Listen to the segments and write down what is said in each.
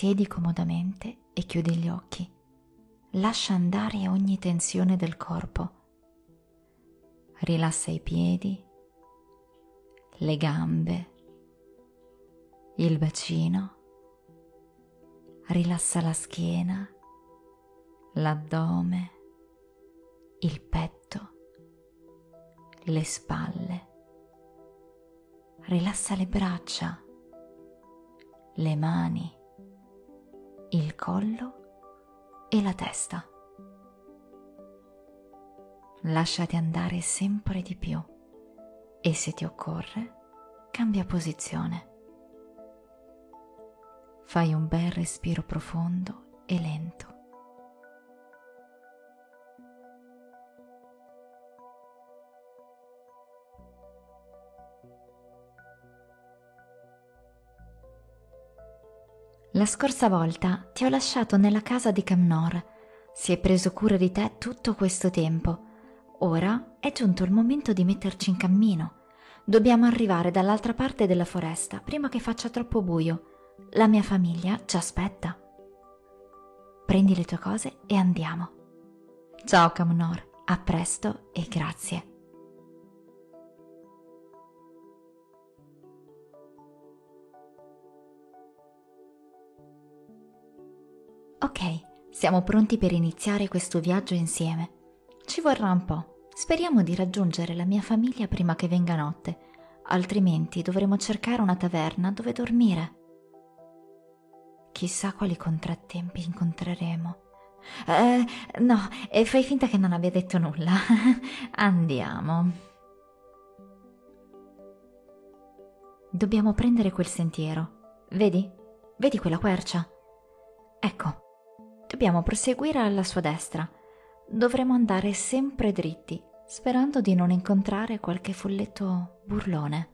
Siedi comodamente e chiudi gli occhi. Lascia andare ogni tensione del corpo. Rilassa i piedi, le gambe, il bacino. Rilassa la schiena, l'addome, il petto, le spalle. Rilassa le braccia, le mani, il collo e la testa. Lasciati andare sempre di più e se ti occorre cambia posizione. Fai un bel respiro profondo e lento. La scorsa volta ti ho lasciato nella casa di Camnor. Si è preso cura di te tutto questo tempo. Ora è giunto il momento di metterci in cammino. Dobbiamo arrivare dall'altra parte della foresta prima che faccia troppo buio. La mia famiglia ci aspetta. Prendi le tue cose e andiamo. Ciao Camnor, a presto e grazie. Ok, siamo pronti per iniziare questo viaggio insieme. Ci vorrà un po'. Speriamo di raggiungere la mia famiglia prima che venga notte, altrimenti dovremo cercare una taverna dove dormire. Chissà quali contrattempi incontreremo. Eh, no, e fai finta che non abbia detto nulla. Andiamo. Dobbiamo prendere quel sentiero. Vedi? Vedi quella quercia? Ecco, Dobbiamo proseguire alla sua destra. Dovremo andare sempre dritti, sperando di non incontrare qualche folletto burlone.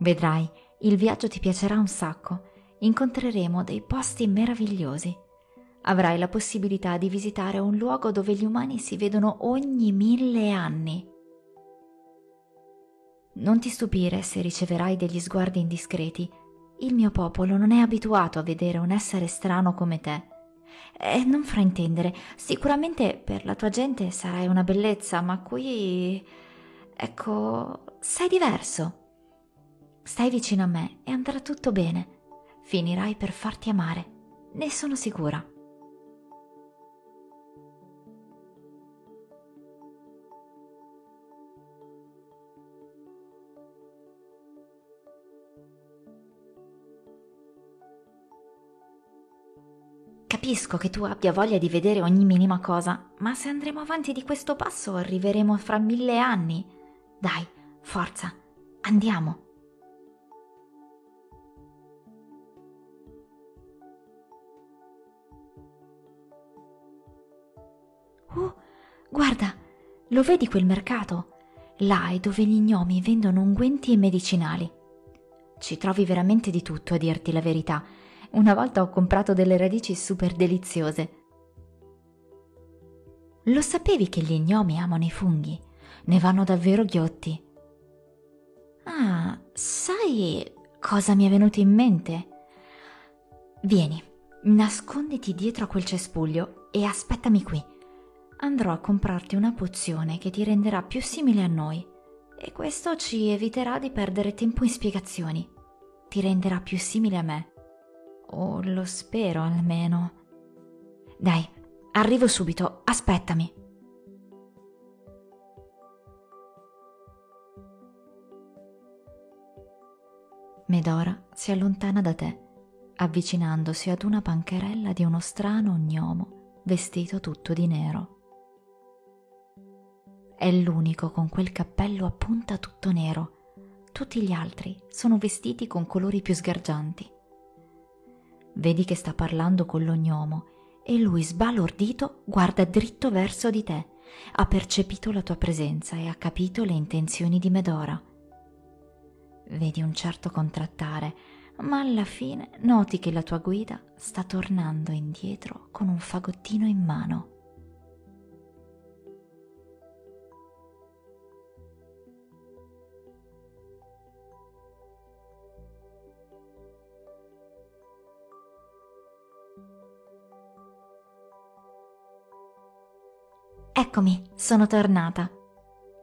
Vedrai, il viaggio ti piacerà un sacco. Incontreremo dei posti meravigliosi. Avrai la possibilità di visitare un luogo dove gli umani si vedono ogni mille anni. Non ti stupire se riceverai degli sguardi indiscreti il mio popolo non è abituato a vedere un essere strano come te. E non fraintendere, sicuramente per la tua gente sarai una bellezza, ma qui... ecco, sei diverso. Stai vicino a me e andrà tutto bene. Finirai per farti amare, ne sono sicura. Capisco che tu abbia voglia di vedere ogni minima cosa, ma se andremo avanti di questo passo arriveremo fra mille anni. Dai, forza, andiamo. Oh, guarda, lo vedi quel mercato? Là è dove gli gnomi vendono unguenti e medicinali. Ci trovi veramente di tutto, a dirti la verità una volta ho comprato delle radici super deliziose. Lo sapevi che gli gnomi amano i funghi? Ne vanno davvero ghiotti. Ah, sai cosa mi è venuto in mente? Vieni, nasconditi dietro a quel cespuglio e aspettami qui. Andrò a comprarti una pozione che ti renderà più simile a noi e questo ci eviterà di perdere tempo in spiegazioni. Ti renderà più simile a me o lo spero almeno. Dai, arrivo subito, aspettami. Medora si allontana da te, avvicinandosi ad una bancherella di uno strano gnomo vestito tutto di nero. È l'unico con quel cappello a punta tutto nero. Tutti gli altri sono vestiti con colori più sgargianti. Vedi che sta parlando con l'ognomo e lui sbalordito guarda dritto verso di te. Ha percepito la tua presenza e ha capito le intenzioni di Medora. Vedi un certo contrattare, ma alla fine noti che la tua guida sta tornando indietro con un fagottino in mano. Eccomi, sono tornata.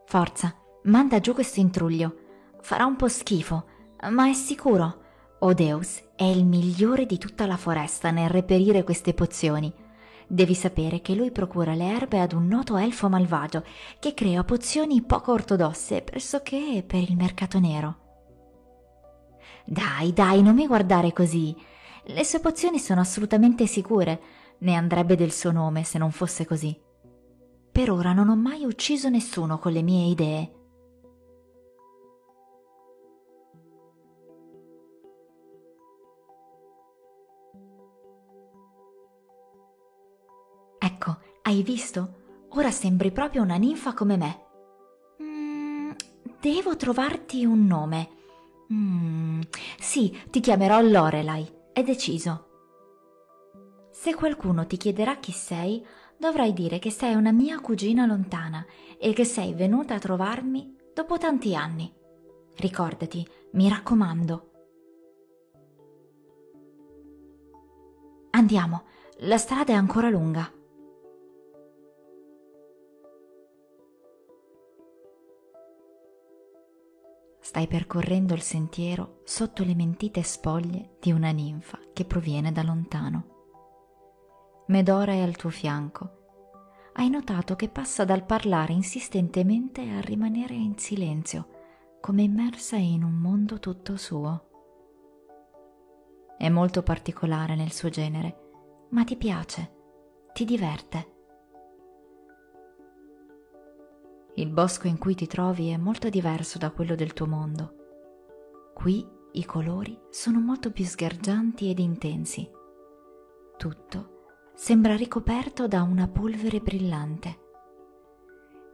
Forza, manda giù questo intruglio. Farà un po' schifo, ma è sicuro. Odeus è il migliore di tutta la foresta nel reperire queste pozioni. Devi sapere che lui procura le erbe ad un noto elfo malvagio che crea pozioni poco ortodosse pressoché per il mercato nero. Dai, dai, non mi guardare così. Le sue pozioni sono assolutamente sicure. Ne andrebbe del suo nome se non fosse così. Per ora non ho mai ucciso nessuno con le mie idee. Ecco, hai visto? Ora sembri proprio una ninfa come me. Mm, devo trovarti un nome. Mm, sì, ti chiamerò Lorelai, è deciso. Se qualcuno ti chiederà chi sei, dovrai dire che sei una mia cugina lontana e che sei venuta a trovarmi dopo tanti anni. Ricordati, mi raccomando. Andiamo, la strada è ancora lunga. Stai percorrendo il sentiero sotto le mentite spoglie di una ninfa che proviene da lontano. Medora è al tuo fianco. Hai notato che passa dal parlare insistentemente a rimanere in silenzio, come immersa in un mondo tutto suo. È molto particolare nel suo genere, ma ti piace, ti diverte. Il bosco in cui ti trovi è molto diverso da quello del tuo mondo. Qui i colori sono molto più sgargianti ed intensi. Tutto sembra ricoperto da una polvere brillante.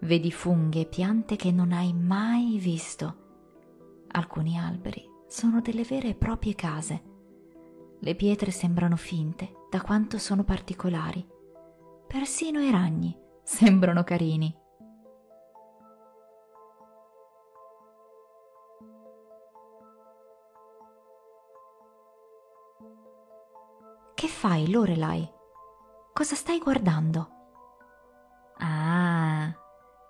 Vedi funghi e piante che non hai mai visto. Alcuni alberi sono delle vere e proprie case. Le pietre sembrano finte da quanto sono particolari. Persino i ragni sembrano carini. Che fai, Lorelai? Cosa stai guardando? Ah,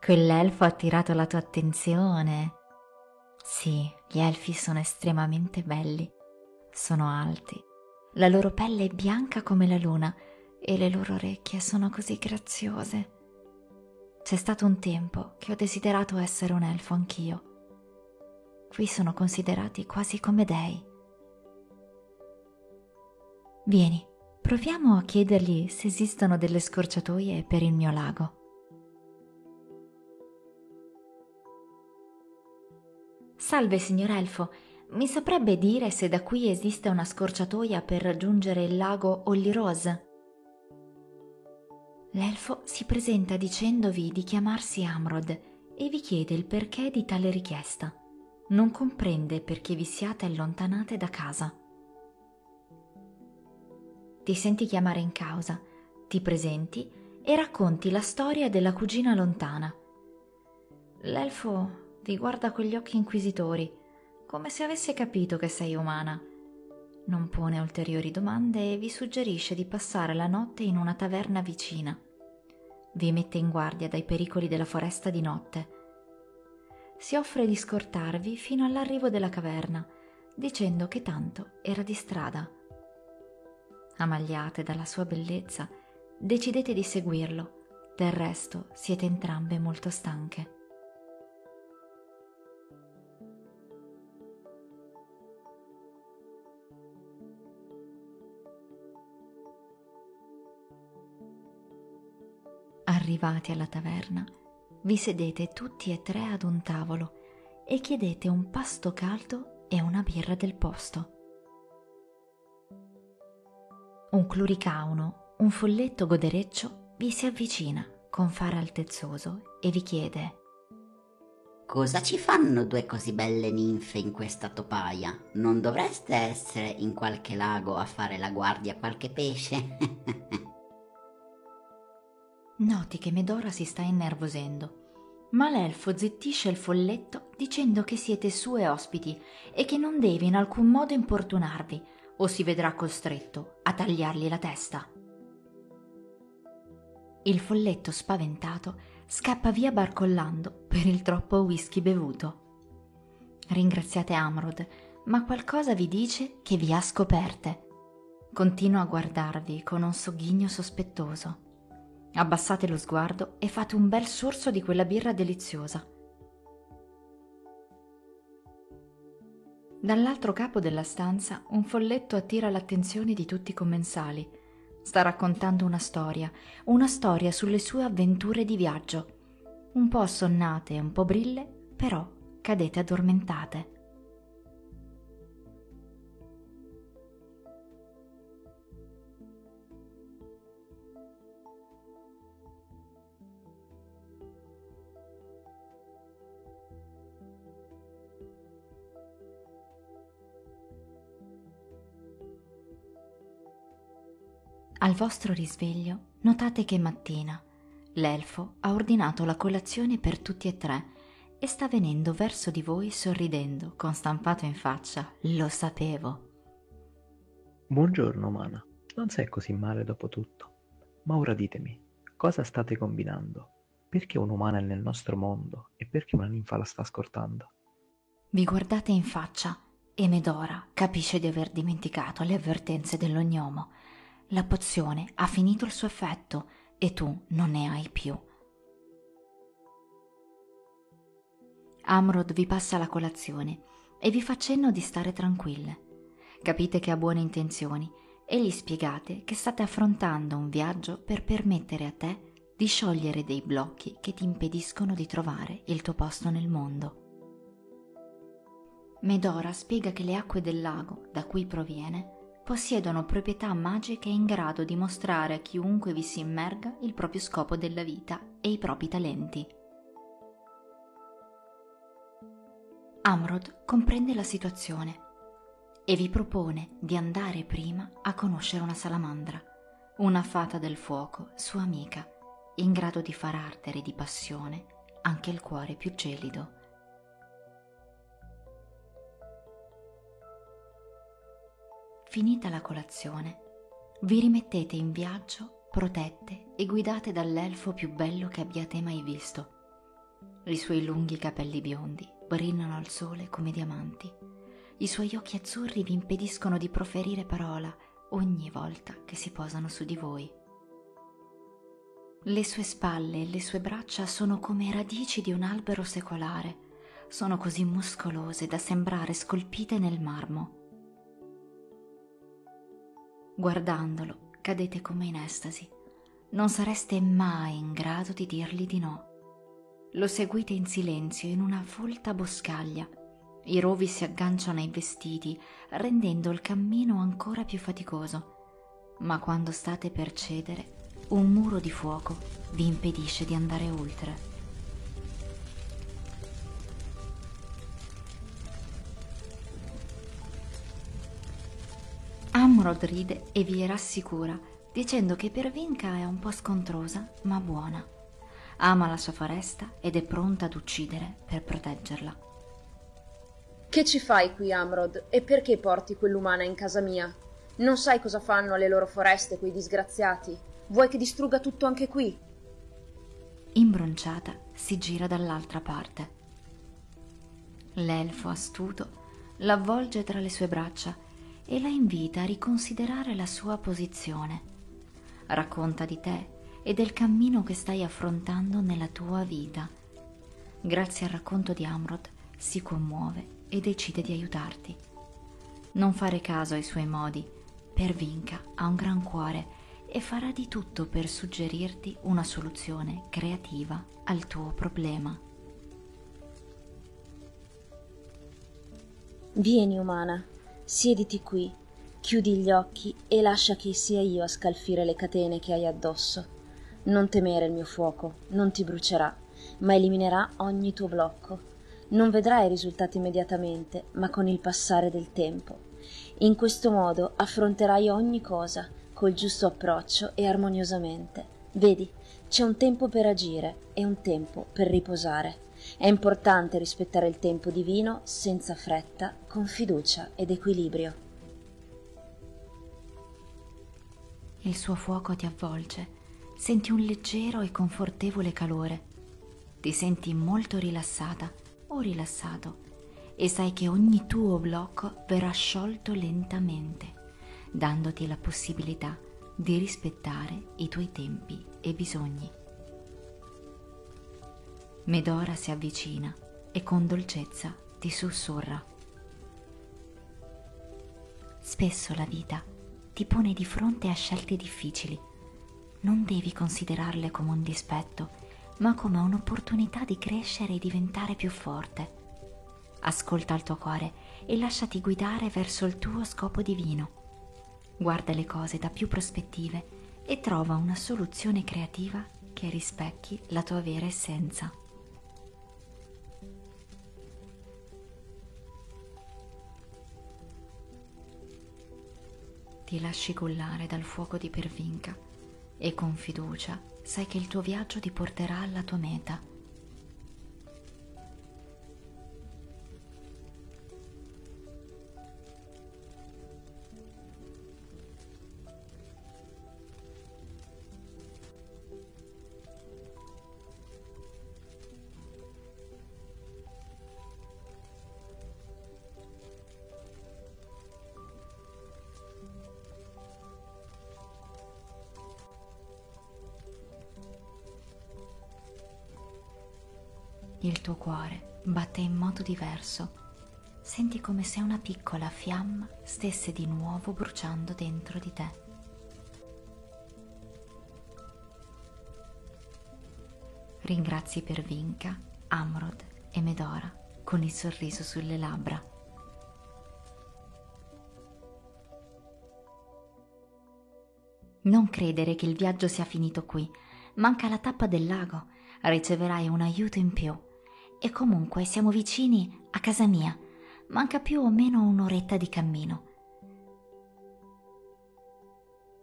quell'elfo ha attirato la tua attenzione. Sì, gli elfi sono estremamente belli. Sono alti. La loro pelle è bianca come la luna e le loro orecchie sono così graziose. C'è stato un tempo che ho desiderato essere un elfo anch'io. Qui sono considerati quasi come dei. Vieni, proviamo a chiedergli se esistono delle scorciatoie per il mio lago. Salve, signor Elfo. Mi saprebbe dire se da qui esiste una scorciatoia per raggiungere il lago Ollirose? L'elfo si presenta dicendovi di chiamarsi Amrod e vi chiede il perché di tale richiesta. Non comprende perché vi siate allontanate da casa ti senti chiamare in causa, ti presenti e racconti la storia della cugina lontana. L'elfo ti guarda con gli occhi inquisitori, come se avesse capito che sei umana. Non pone ulteriori domande e vi suggerisce di passare la notte in una taverna vicina. Vi mette in guardia dai pericoli della foresta di notte. Si offre di scortarvi fino all'arrivo della caverna, dicendo che tanto era di strada amagliate dalla sua bellezza, decidete di seguirlo, del resto siete entrambe molto stanche. Arrivati alla taverna, vi sedete tutti e tre ad un tavolo e chiedete un pasto caldo e una birra del posto un cluricauno, un folletto godereccio, vi si avvicina con fare altezzoso e vi chiede Cosa ci fanno due così belle ninfe in questa topaia? Non dovreste essere in qualche lago a fare la guardia a qualche pesce? Noti che Medora si sta innervosendo, ma l'elfo zittisce il folletto dicendo che siete sue ospiti e che non deve in alcun modo importunarvi, o si vedrà costretto a tagliargli la testa. Il folletto spaventato scappa via barcollando per il troppo whisky bevuto. Ringraziate Amrod, ma qualcosa vi dice che vi ha scoperte. Continua a guardarvi con un sogghigno sospettoso. Abbassate lo sguardo e fate un bel sorso di quella birra deliziosa. Dall'altro capo della stanza un folletto attira l'attenzione di tutti i commensali. Sta raccontando una storia, una storia sulle sue avventure di viaggio. Un po' assonnate un po' brille, però cadete addormentate. Al vostro risveglio notate che mattina. L'elfo ha ordinato la colazione per tutti e tre e sta venendo verso di voi sorridendo, con stampato in faccia. Lo sapevo. Buongiorno, Mana. Non sei così male dopo tutto. Ma ora ditemi, cosa state combinando? Perché un'umana è nel nostro mondo e perché una ninfa la sta scortando? Vi guardate in faccia e Medora capisce di aver dimenticato le avvertenze dell'ognomo la pozione ha finito il suo effetto e tu non ne hai più. Amrod vi passa la colazione e vi fa cenno di stare tranquille. Capite che ha buone intenzioni e gli spiegate che state affrontando un viaggio per permettere a te di sciogliere dei blocchi che ti impediscono di trovare il tuo posto nel mondo. Medora spiega che le acque del lago da cui proviene possiedono proprietà magiche in grado di mostrare a chiunque vi si immerga il proprio scopo della vita e i propri talenti. Amrod comprende la situazione e vi propone di andare prima a conoscere una salamandra, una fata del fuoco, sua amica, in grado di far ardere di passione anche il cuore più gelido. Finita la colazione, vi rimettete in viaggio protette e guidate dall'elfo più bello che abbiate mai visto. I suoi lunghi capelli biondi brillano al sole come diamanti. I suoi occhi azzurri vi impediscono di proferire parola ogni volta che si posano su di voi. Le sue spalle e le sue braccia sono come radici di un albero secolare, sono così muscolose da sembrare scolpite nel marmo. Guardandolo, cadete come in estasi. Non sareste mai in grado di dirgli di no. Lo seguite in silenzio in una folta boscaglia. I rovi si agganciano ai vestiti, rendendo il cammino ancora più faticoso. Ma quando state per cedere, un muro di fuoco vi impedisce di andare oltre. Amrod ride e vi rassicura, dicendo che Pervinca è un po' scontrosa, ma buona. Ama la sua foresta ed è pronta ad uccidere per proteggerla. Che ci fai qui, Amrod, e perché porti quell'umana in casa mia? Non sai cosa fanno alle loro foreste quei disgraziati? Vuoi che distrugga tutto anche qui? Imbronciata si gira dall'altra parte. L'elfo astuto l'avvolge tra le sue braccia e la invita a riconsiderare la sua posizione. Racconta di te e del cammino che stai affrontando nella tua vita. Grazie al racconto di Amrod si commuove e decide di aiutarti. Non fare caso ai suoi modi, Pervinca ha un gran cuore e farà di tutto per suggerirti una soluzione creativa al tuo problema. Vieni, umana, Siediti qui, chiudi gli occhi e lascia che sia io a scalfire le catene che hai addosso. Non temere il mio fuoco, non ti brucerà, ma eliminerà ogni tuo blocco. Non vedrai i risultati immediatamente, ma con il passare del tempo. In questo modo affronterai ogni cosa col giusto approccio e armoniosamente. Vedi, c'è un tempo per agire e un tempo per riposare. È importante rispettare il tempo divino senza fretta, con fiducia ed equilibrio. Il suo fuoco ti avvolge, senti un leggero e confortevole calore. Ti senti molto rilassata o rilassato e sai che ogni tuo blocco verrà sciolto lentamente, dandoti la possibilità di rispettare i tuoi tempi e bisogni. Medora si avvicina e con dolcezza ti sussurra. Spesso la vita ti pone di fronte a scelte difficili. Non devi considerarle come un dispetto, ma come un'opportunità di crescere e diventare più forte. Ascolta il tuo cuore e lasciati guidare verso il tuo scopo divino. Guarda le cose da più prospettive e trova una soluzione creativa che rispecchi la tua vera essenza. Ti lasci cullare dal fuoco di Pervinca. E con fiducia sai che il tuo viaggio ti porterà alla tua meta Il tuo cuore batte in modo diverso. Senti come se una piccola fiamma stesse di nuovo bruciando dentro di te. Ringrazi per Vinca, Amrod e Medora con il sorriso sulle labbra. Non credere che il viaggio sia finito qui. Manca la tappa del lago. Riceverai un aiuto in più e comunque siamo vicini a casa mia. Manca più o meno un'oretta di cammino.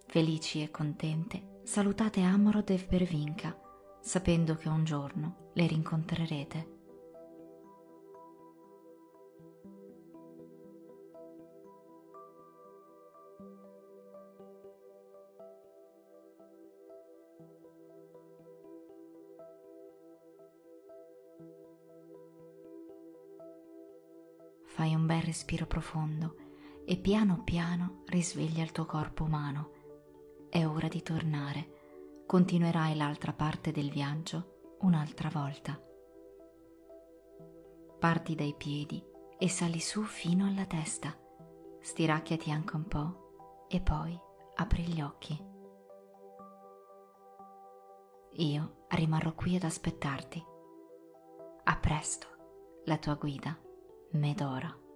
Felici e contente, salutate Amorod e Pervinca, sapendo che un giorno le rincontrerete. Bel respiro profondo e piano piano risveglia il tuo corpo umano. È ora di tornare. Continuerai l'altra parte del viaggio un'altra volta. Parti dai piedi e sali su fino alla testa. Stiracchiati anche un po' e poi apri gli occhi. Io rimarrò qui ad aspettarti. A presto, la tua guida Medora.